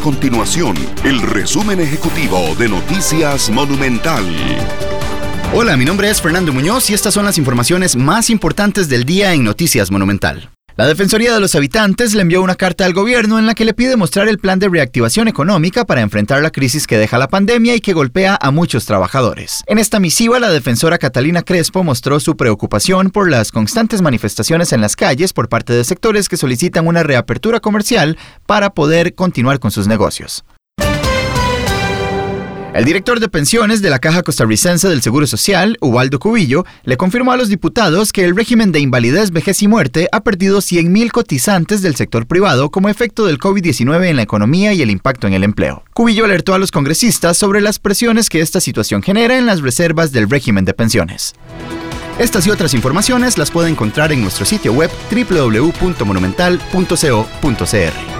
continuación el resumen ejecutivo de Noticias Monumental. Hola, mi nombre es Fernando Muñoz y estas son las informaciones más importantes del día en Noticias Monumental. La Defensoría de los Habitantes le envió una carta al gobierno en la que le pide mostrar el plan de reactivación económica para enfrentar la crisis que deja la pandemia y que golpea a muchos trabajadores. En esta misiva, la defensora Catalina Crespo mostró su preocupación por las constantes manifestaciones en las calles por parte de sectores que solicitan una reapertura comercial para poder continuar con sus negocios. El director de pensiones de la Caja Costarricense del Seguro Social, Ubaldo Cubillo, le confirmó a los diputados que el régimen de invalidez, vejez y muerte ha perdido 100.000 cotizantes del sector privado como efecto del COVID-19 en la economía y el impacto en el empleo. Cubillo alertó a los congresistas sobre las presiones que esta situación genera en las reservas del régimen de pensiones. Estas y otras informaciones las puede encontrar en nuestro sitio web www.monumental.co.cr.